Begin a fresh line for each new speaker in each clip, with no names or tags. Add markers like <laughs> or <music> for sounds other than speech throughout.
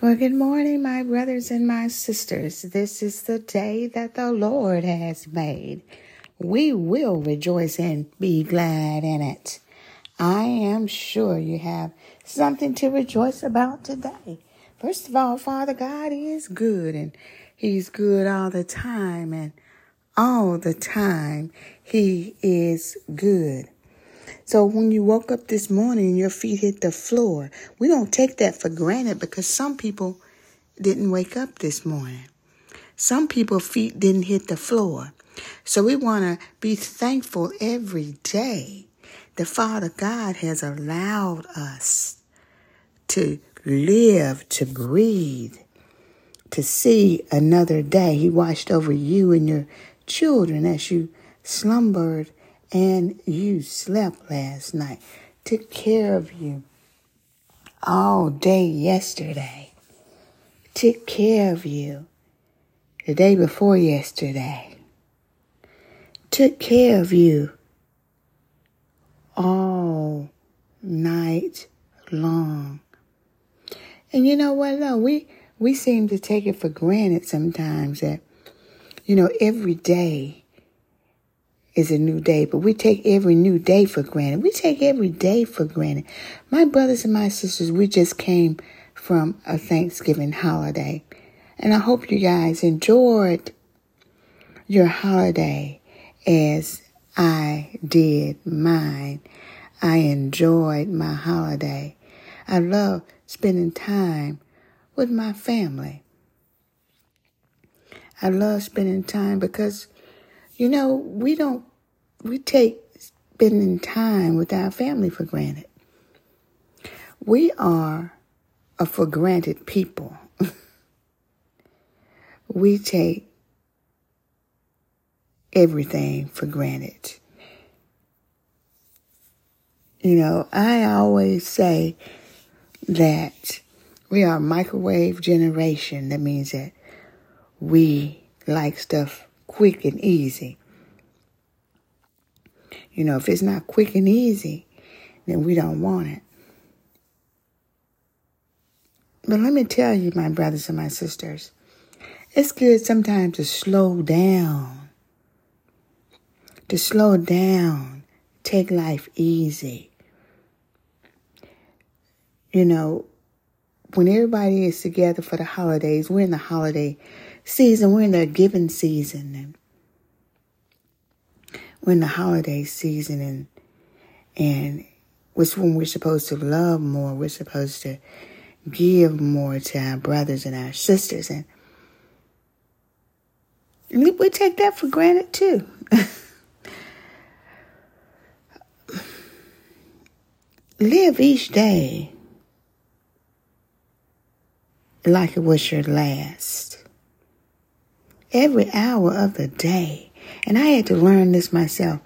Well, good morning, my brothers and my sisters. This is the day that the Lord has made. We will rejoice and be glad in it. I am sure you have something to rejoice about today. First of all, Father God is good and He's good all the time and all the time He is good. So when you woke up this morning and your feet hit the floor, we don't take that for granted because some people didn't wake up this morning. Some people's feet didn't hit the floor. So we want to be thankful every day that Father God has allowed us to live, to breathe, to see another day. He watched over you and your children as you slumbered and you slept last night, took care of you all day yesterday, took care of you the day before yesterday, took care of you all night long. And you know what though? We we seem to take it for granted sometimes that, you know, every day is a new day, but we take every new day for granted. We take every day for granted. My brothers and my sisters, we just came from a Thanksgiving holiday, and I hope you guys enjoyed your holiday as I did mine. I enjoyed my holiday. I love spending time with my family. I love spending time because, you know, we don't we take spending time with our family for granted. We are a for granted people. <laughs> we take everything for granted. You know, I always say that we are microwave generation. That means that we like stuff quick and easy. You know, if it's not quick and easy, then we don't want it. But let me tell you, my brothers and my sisters, it's good sometimes to slow down. To slow down, take life easy. You know, when everybody is together for the holidays, we're in the holiday season, we're in the giving season. We're in the holiday season and and which when we're supposed to love more, we're supposed to give more to our brothers and our sisters and we take that for granted too. <laughs> Live each day like it was your last. Every hour of the day and I had to learn this myself.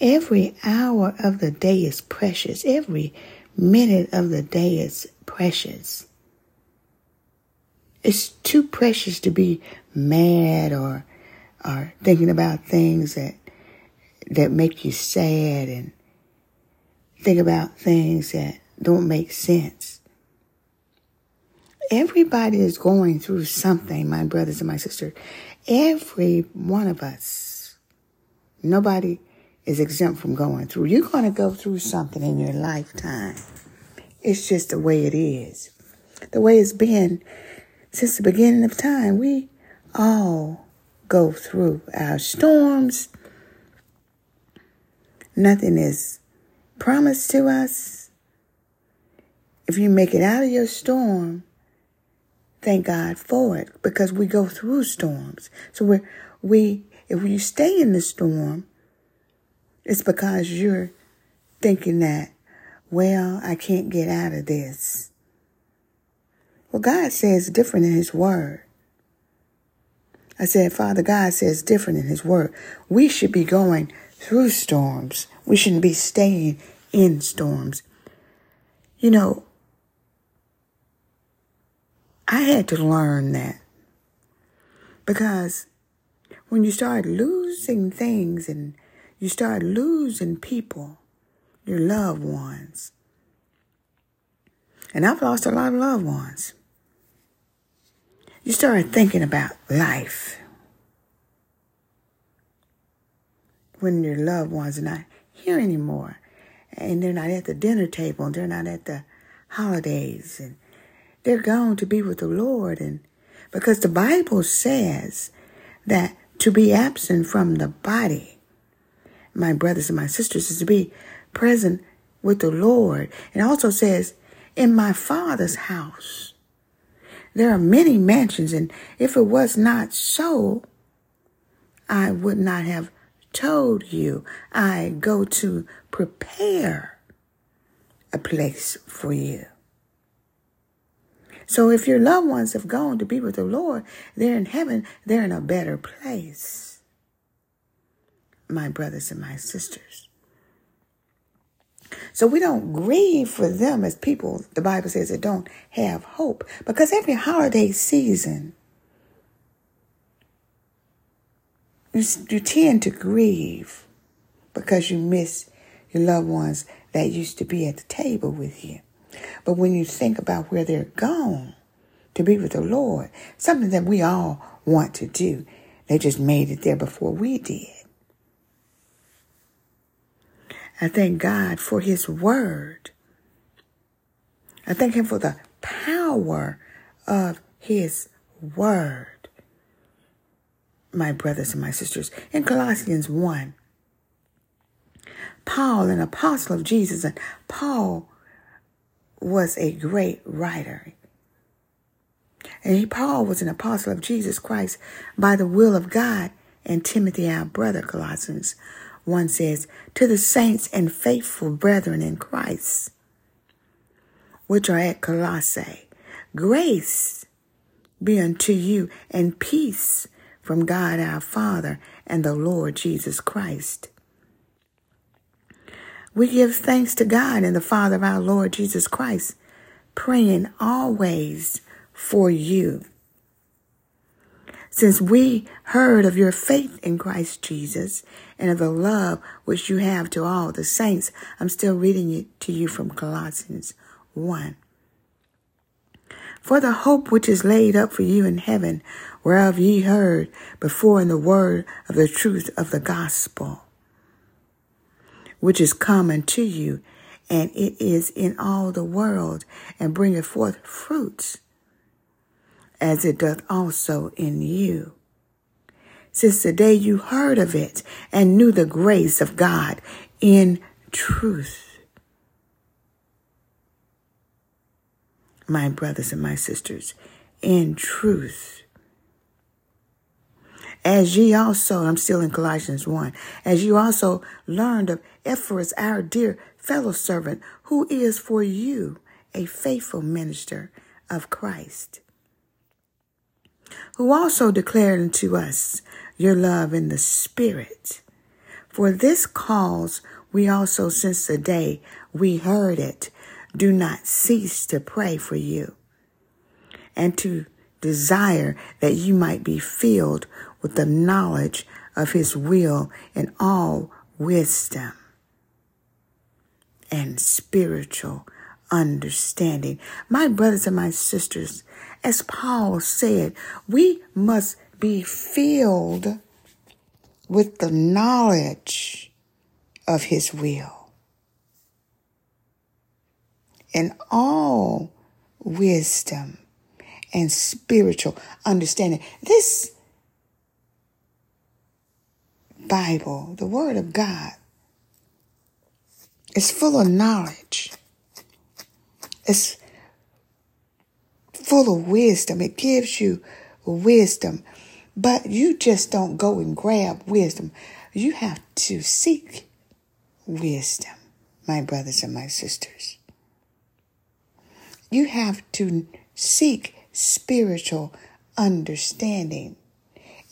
Every hour of the day is precious. Every minute of the day is precious. It's too precious to be mad or or thinking about things that that make you sad and think about things that don't make sense. Everybody is going through something, my brothers and my sisters. Every one of us. Nobody is exempt from going through. You're going to go through something in your lifetime. It's just the way it is. The way it's been since the beginning of time. We all go through our storms. Nothing is promised to us. If you make it out of your storm, thank God for it because we go through storms. So we we if you stay in the storm, it's because you're thinking that, well, I can't get out of this. Well, God says different in His Word. I said, Father God says different in His Word. We should be going through storms. We shouldn't be staying in storms. You know, I had to learn that because when you start losing things and you start losing people, your loved ones. And I've lost a lot of loved ones. you start thinking about life when your loved ones are not here anymore and they're not at the dinner table and they're not at the holidays and they're gone to be with the Lord and because the Bible says that to be absent from the body. My brothers and my sisters is to be present with the Lord. And also says in my father's house. There are many mansions and if it was not so I would not have told you. I go to prepare a place for you. So if your loved ones have gone to be with the Lord, they're in heaven, they're in a better place. My brothers and my sisters. So we don't grieve for them as people, the Bible says, that don't have hope. Because every holiday season, you, you tend to grieve because you miss your loved ones that used to be at the table with you. But when you think about where they're gone to be with the Lord, something that we all want to do, they just made it there before we did. I thank God for His Word. I thank Him for the power of His Word my brothers and my sisters. In Colossians 1, Paul, an apostle of Jesus, and Paul was a great writer. And he, Paul was an apostle of Jesus Christ by the will of God. And Timothy, our brother, Colossians 1 says, To the saints and faithful brethren in Christ, which are at Colossae, grace be unto you and peace from God our Father and the Lord Jesus Christ. We give thanks to God and the Father of our Lord Jesus Christ, praying always for you. Since we heard of your faith in Christ Jesus and of the love which you have to all the saints, I'm still reading it to you from Colossians 1. For the hope which is laid up for you in heaven, whereof ye heard before in the word of the truth of the gospel, which is common to you, and it is in all the world, and bringeth forth fruits, as it doth also in you. Since the day you heard of it and knew the grace of God in truth. My brothers and my sisters, in truth as ye also, I'm still in Colossians 1, as you also learned of Epaphras, our dear fellow servant, who is for you a faithful minister of Christ, who also declared unto us your love in the Spirit. For this cause we also, since the day we heard it, do not cease to pray for you and to desire that you might be filled with the knowledge of his will and all wisdom and spiritual understanding. My brothers and my sisters, as Paul said, we must be filled with the knowledge of his will and all wisdom and spiritual understanding. This Bible, the Word of God, is full of knowledge. It's full of wisdom. It gives you wisdom. But you just don't go and grab wisdom. You have to seek wisdom, my brothers and my sisters. You have to seek spiritual understanding.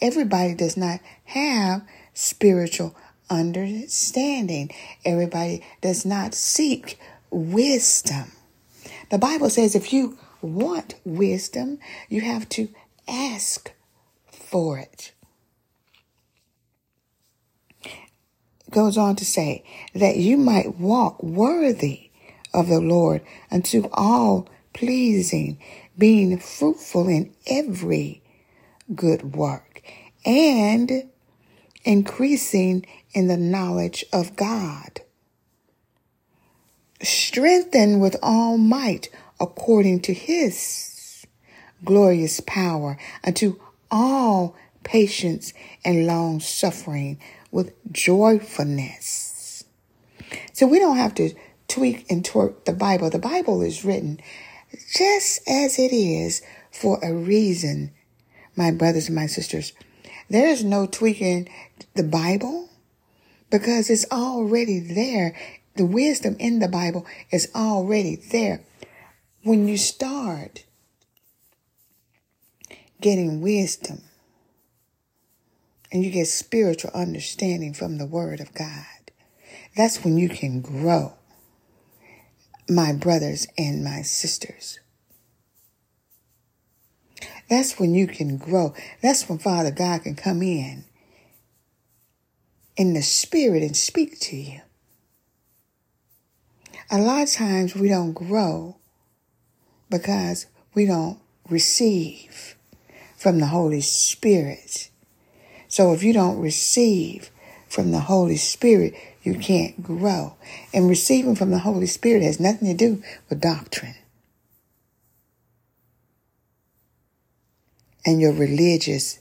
Everybody does not have spiritual understanding. Everybody does not seek wisdom. The Bible says if you want wisdom, you have to ask for it. it goes on to say that you might walk worthy of the Lord unto all pleasing, being fruitful in every good work, and increasing in the knowledge of God. Strengthened with all might according to his glorious power unto all patience and long suffering with joyfulness. So we don't have to tweak and twerk the Bible. The Bible is written just as it is for a reason, my brothers and my sisters. There is no tweaking the Bible because it's already there. The wisdom in the Bible is already there. When you start getting wisdom and you get spiritual understanding from the Word of God, that's when you can grow, my brothers and my sisters. That's when you can grow. That's when Father God can come in in the spirit and speak to you. A lot of times we don't grow because we don't receive from the Holy Spirit. So if you don't receive from the Holy Spirit, you can't grow. And receiving from the Holy Spirit has nothing to do with doctrine. And your religious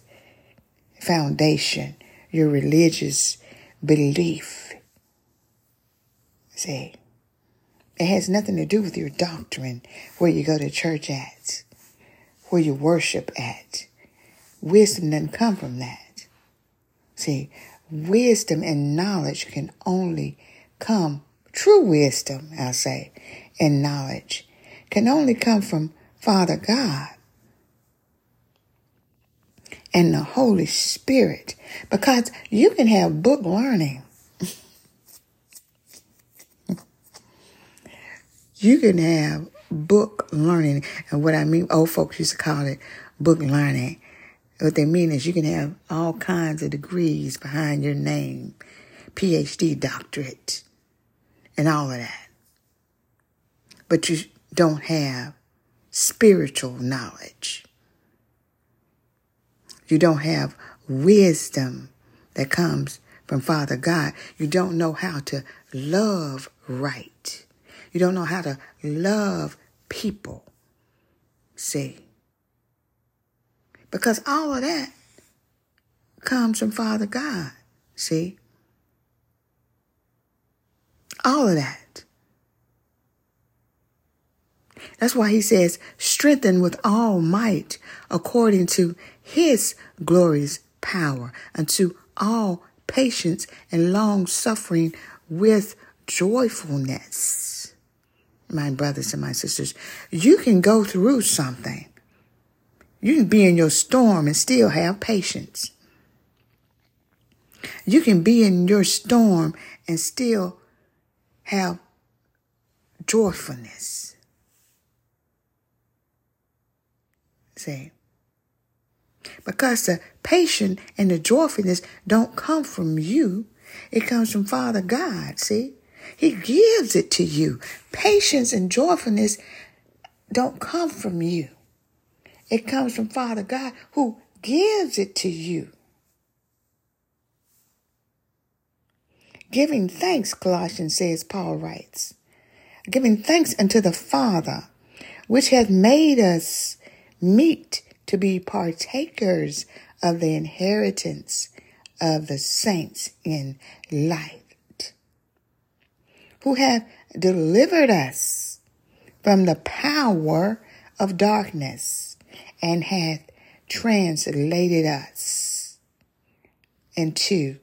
foundation, your religious belief. See, it has nothing to do with your doctrine, where you go to church at, where you worship at. Wisdom doesn't come from that. See, wisdom and knowledge can only come, true wisdom, I say, and knowledge can only come from Father God and the Holy Spirit because you can have book learning. <laughs> you can have book learning. And what I mean, old folks used to call it book learning. What they mean is you can have all kinds of degrees behind your name, PhD, doctorate, and all of that. But you don't have spiritual knowledge. You don't have wisdom that comes from Father God. You don't know how to love right. You don't know how to love people. See? Because all of that comes from Father God. See? All of that. That's why he says, strengthen with all might according to his glorious power unto all patience and long suffering with joyfulness. My brothers and my sisters, you can go through something. You can be in your storm and still have patience. You can be in your storm and still have joyfulness. Because the patience and the joyfulness don't come from you. It comes from Father God, see? He gives it to you. Patience and joyfulness don't come from you. It comes from Father God who gives it to you. Giving thanks, Colossians says, Paul writes, giving thanks unto the Father, which hath made us meet to be partakers of the inheritance of the saints in light, who have delivered us from the power of darkness and hath translated us into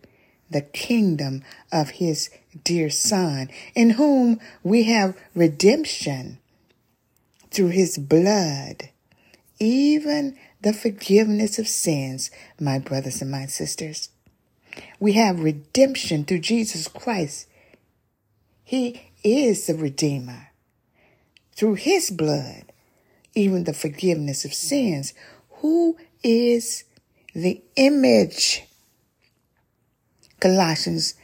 the kingdom of his dear Son, in whom we have redemption through his blood even the forgiveness of sins, my brothers and my sisters. We have redemption through Jesus Christ. He is the Redeemer. Through His blood, even the forgiveness of sins. Who is the image? Colossians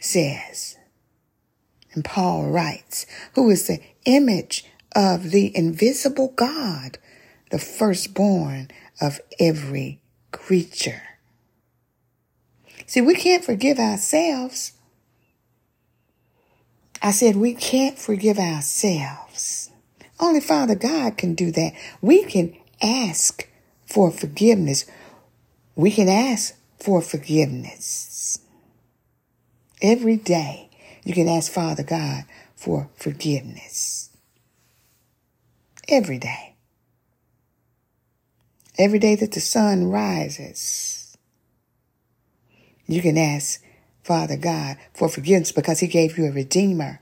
says, and Paul writes, who is the image of the invisible God, the firstborn of every creature. See, we can't forgive ourselves. I said we can't forgive ourselves. Only Father God can do that. We can ask for forgiveness. We can ask for forgiveness. Every day, you can ask Father God for forgiveness. Every day. Every day that the sun rises, you can ask Father God for forgiveness because He gave you a Redeemer,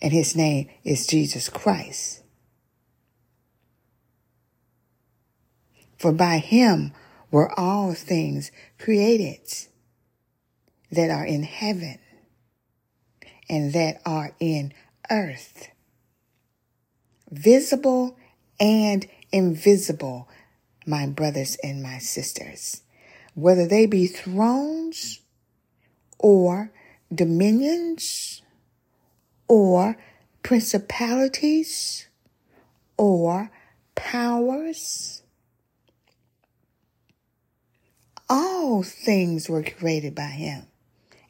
and His name is Jesus Christ. For by Him were all things created that are in heaven and that are in earth, visible and invisible, my brothers and my sisters, whether they be thrones or dominions or principalities or powers. All things were created by him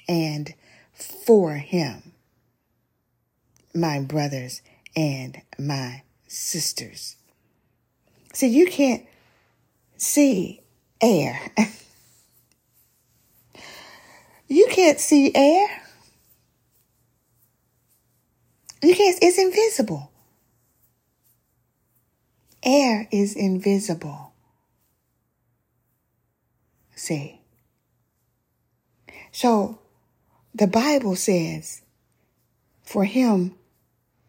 and for him, my brothers and my sisters. See, you can't see air. you can't see air. You can't, it's invisible. Air is invisible. See? So the Bible says, for him,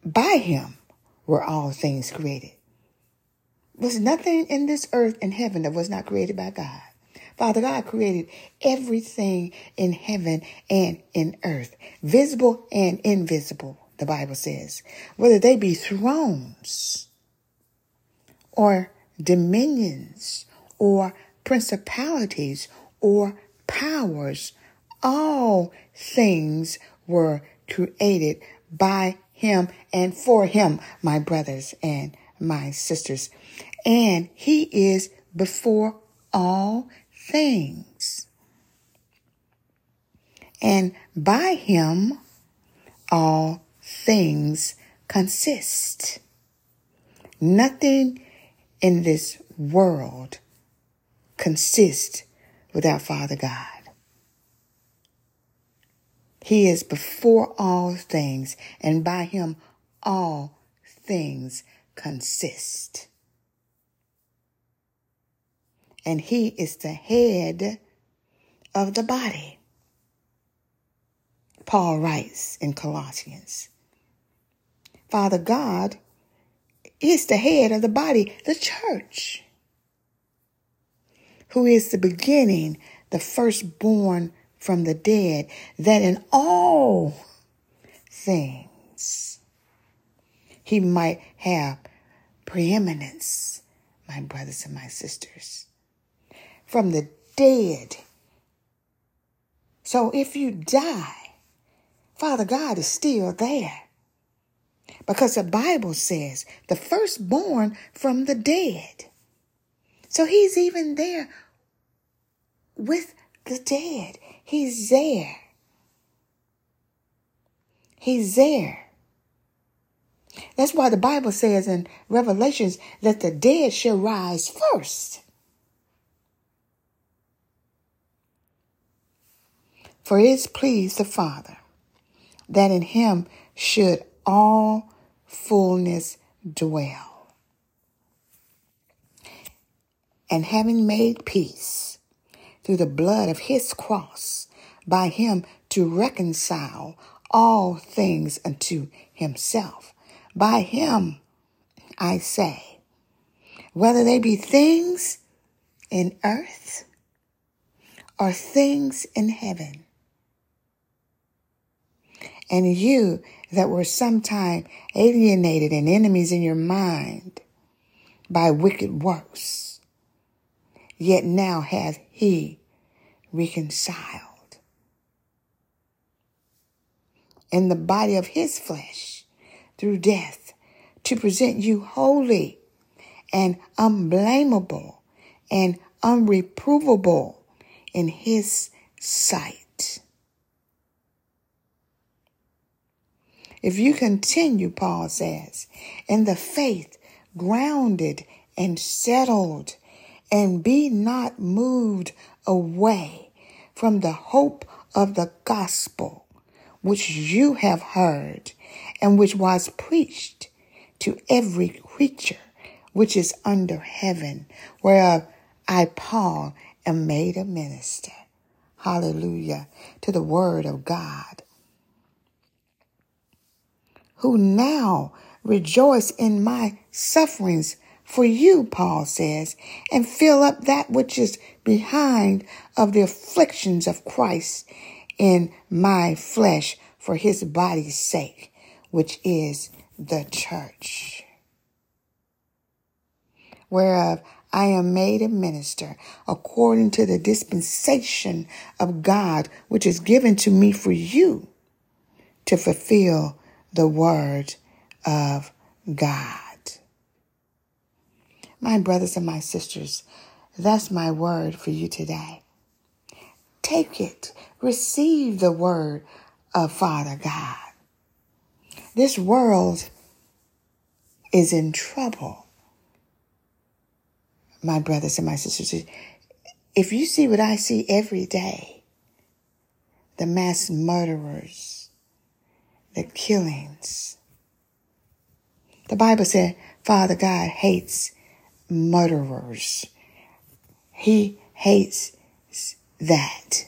by him were all things created. Was nothing in this earth and heaven that was not created by God. Father God created everything in heaven and in earth, visible and invisible, the Bible says, whether they be thrones or dominions or principalities or powers, all things were created by him and for him, my brothers and my sisters. And he is before all things. And by him, all things consist. Nothing in this world consists without Father God. He is before all things, and by him all things consist. And he is the head of the body. Paul writes in Colossians. Father God is the head of the body, the church, who is the beginning, the firstborn from the dead, that in all things he might have preeminence, my brothers and my sisters, from the dead. So if you die, Father God is still there. Because the Bible says the firstborn from the dead. So he's even there with the dead. He's there. He's there. That's why the Bible says in Revelations that the dead shall rise first. For it is pleased the Father that in him should all fullness dwell. And having made peace, through the blood of his cross, by him to reconcile all things unto himself. By him, I say, whether they be things in earth or things in heaven. And you that were sometime alienated and enemies in your mind by wicked works yet now hath he reconciled in the body of his flesh through death to present you holy and unblameable and unreprovable in his sight. If you continue, Paul says, in the faith, grounded and settled, and be not moved away from the hope of the gospel which you have heard and which was preached to every creature which is under heaven, whereof I, Paul, am made a minister. Hallelujah to the word of God. Who now rejoice in my sufferings for you, Paul says, and fill up that which is behind of the afflictions of Christ in my flesh for his body's sake, which is the church. Whereof I am made a minister according to the dispensation of God, which is given to me for you to fulfill the word of God. My brothers and my sisters, that's my word for you today. Take it. Receive the word of Father God. This world is in trouble. My brothers and my sisters, if you see what I see every day, the mass murderers, the killings, the Bible said Father God hates murderers. He hates that.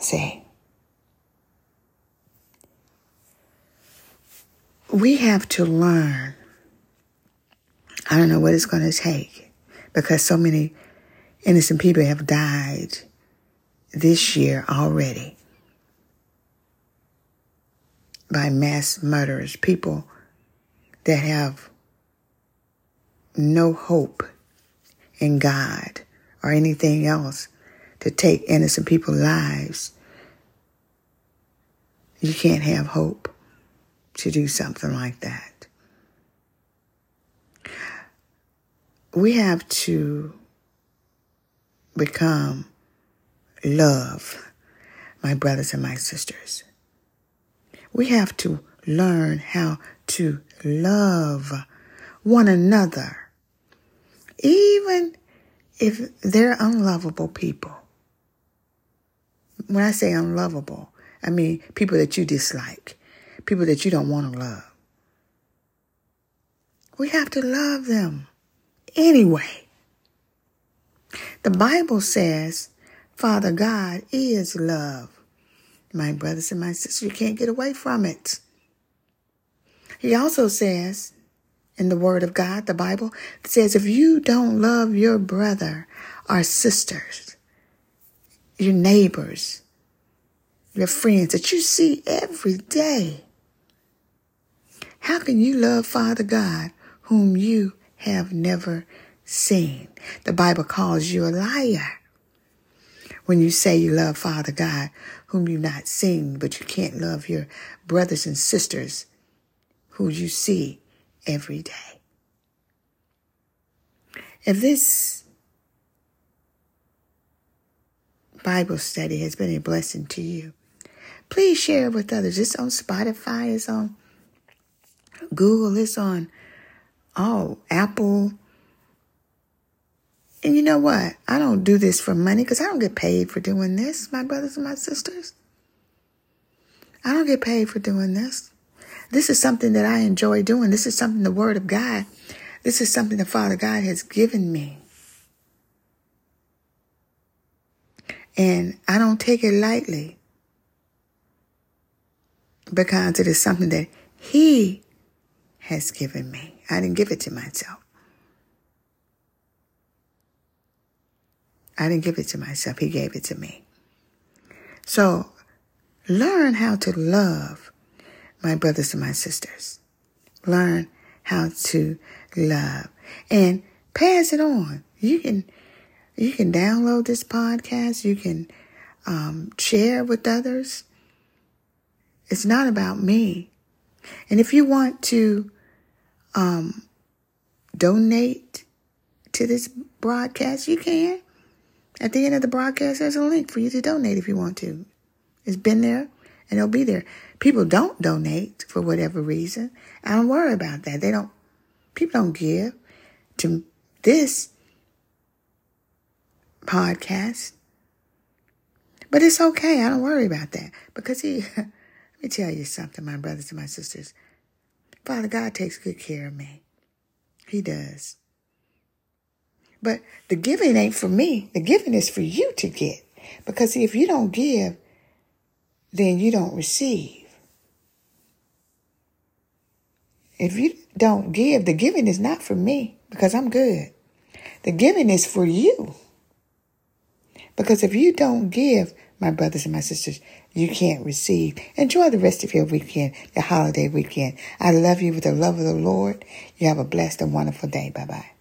Say, we have to learn. I don't know what it's going to take because so many innocent people have died this year already by mass murderers, people that have no hope in God or anything else to take innocent people's lives, you can't have hope to do something like that. We have to become love, my brothers and my sisters. We have to learn how to love one another even if they're unlovable people. When I say unlovable, I mean people that you dislike, people that you don't want to love. We have to love them anyway. The Bible says Father God is love. My brothers and my sisters, you can't get away from it. He also says in the Word of God, the Bible, says if you don't love your brother or sisters, your neighbors, your friends that you see every day, how can you love Father God whom you have never seen? The Bible calls you a liar when you say you love Father God whom you've not seen, but you can't love your brothers and sisters who you see every day. If this Bible study has been a blessing to you, please share it with others. It's on Spotify, it's on Google, it's on oh Apple. And you know what? I don't do this for money because I don't get paid for doing this, my brothers and my sisters. I don't get paid for doing this. This is something that I enjoy doing. This is something the Word of God, this is something the Father God has given me. And I don't take it lightly because it is something that He has given me. I didn't give it to myself. I didn't give it to myself. He gave it to me. So learn how to love my brothers and my sisters. Learn how to love and pass it on. You can, you can download this podcast. You can um, share with others. It's not about me. And if you want to um, donate to this broadcast, you can. At the end of the broadcast, there's a link for you to donate if you want to. It's been there and it'll be there. People don't donate for whatever reason. I don't worry about that. They don't, people don't give to this podcast. But it's okay. I don't worry about that because he, <laughs> let me tell you something, my brothers and my sisters. Father God takes good care of me. He does. But the giving ain't for me. The giving is for you to get. Because if you don't give, then you don't receive. If you don't give, the giving is not for me because I'm good. The giving is for you. Because if you don't give, my brothers and my sisters, you can't receive. Enjoy the rest of your weekend, your holiday weekend. I love you with the love of the Lord. You have a blessed and wonderful day. Bye bye.